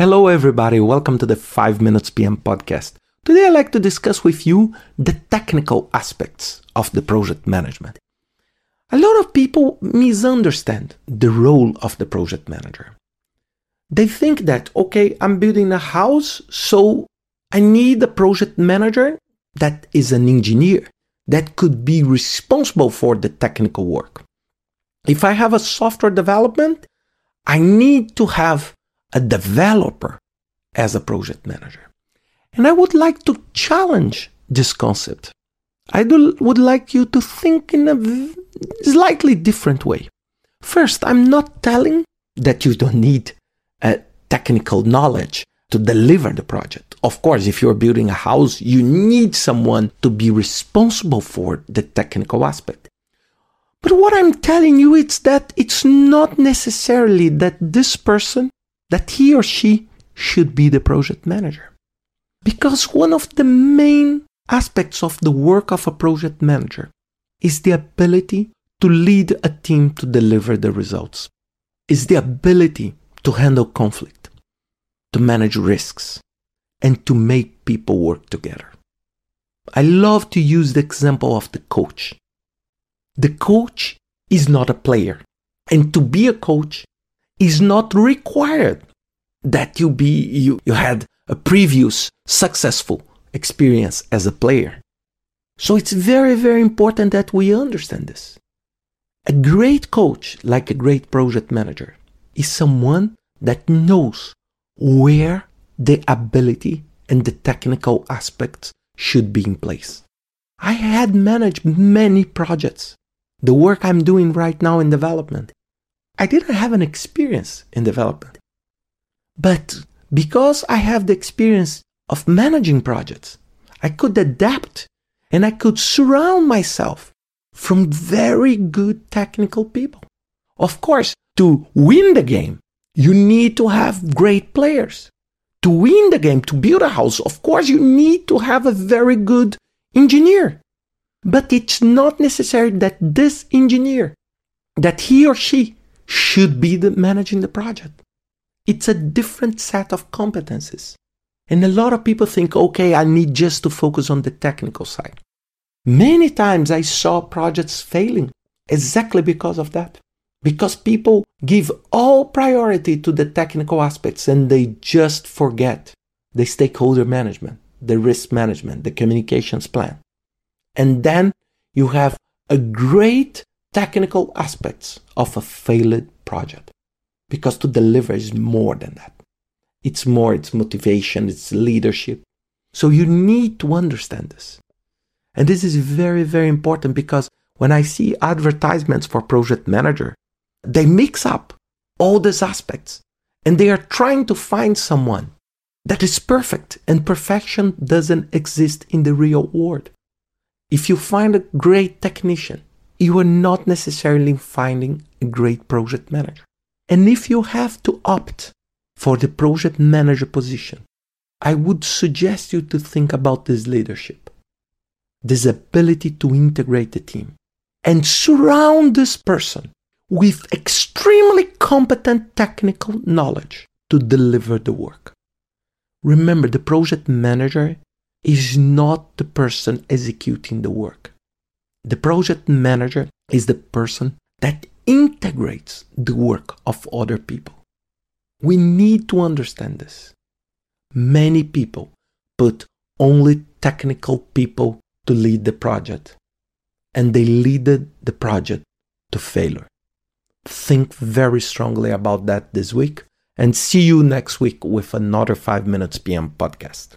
Hello, everybody. Welcome to the 5 Minutes PM podcast. Today, I'd like to discuss with you the technical aspects of the project management. A lot of people misunderstand the role of the project manager. They think that, okay, I'm building a house, so I need a project manager that is an engineer that could be responsible for the technical work. If I have a software development, I need to have a developer as a project manager. And I would like to challenge this concept. I do, would like you to think in a slightly different way. First, I'm not telling that you don't need a technical knowledge to deliver the project. Of course, if you're building a house, you need someone to be responsible for the technical aspect. But what I'm telling you is that it's not necessarily that this person, that he or she should be the project manager. Because one of the main aspects of the work of a project manager is the ability to lead a team to deliver the results, is the ability to handle conflict, to manage risks, and to make people work together. I love to use the example of the coach. The coach is not a player, and to be a coach is not required that you be you, you had a previous successful experience as a player. So it's very, very important that we understand this. A great coach, like a great project manager, is someone that knows where the ability and the technical aspects should be in place. I had managed many projects. The work I'm doing right now in development, I didn't have an experience in development. But because I have the experience of managing projects, I could adapt and I could surround myself from very good technical people. Of course, to win the game, you need to have great players. To win the game, to build a house, of course, you need to have a very good engineer. But it's not necessary that this engineer, that he or she should be the managing the project. It's a different set of competencies. And a lot of people think, okay, I need just to focus on the technical side. Many times I saw projects failing exactly because of that. Because people give all priority to the technical aspects and they just forget the stakeholder management, the risk management, the communications plan. And then you have a great technical aspects of a failed project. Because to deliver is more than that. It's more, it's motivation, it's leadership. So you need to understand this. And this is very, very important because when I see advertisements for project manager, they mix up all these aspects and they are trying to find someone that is perfect and perfection doesn't exist in the real world. If you find a great technician, you are not necessarily finding a great project manager. And if you have to opt for the project manager position, I would suggest you to think about this leadership, this ability to integrate the team, and surround this person with extremely competent technical knowledge to deliver the work. Remember, the project manager is not the person executing the work. The project manager is the person that integrates the work of other people. We need to understand this. Many people put only technical people to lead the project, and they lead the project to failure. Think very strongly about that this week, and see you next week with another 5 Minutes PM podcast.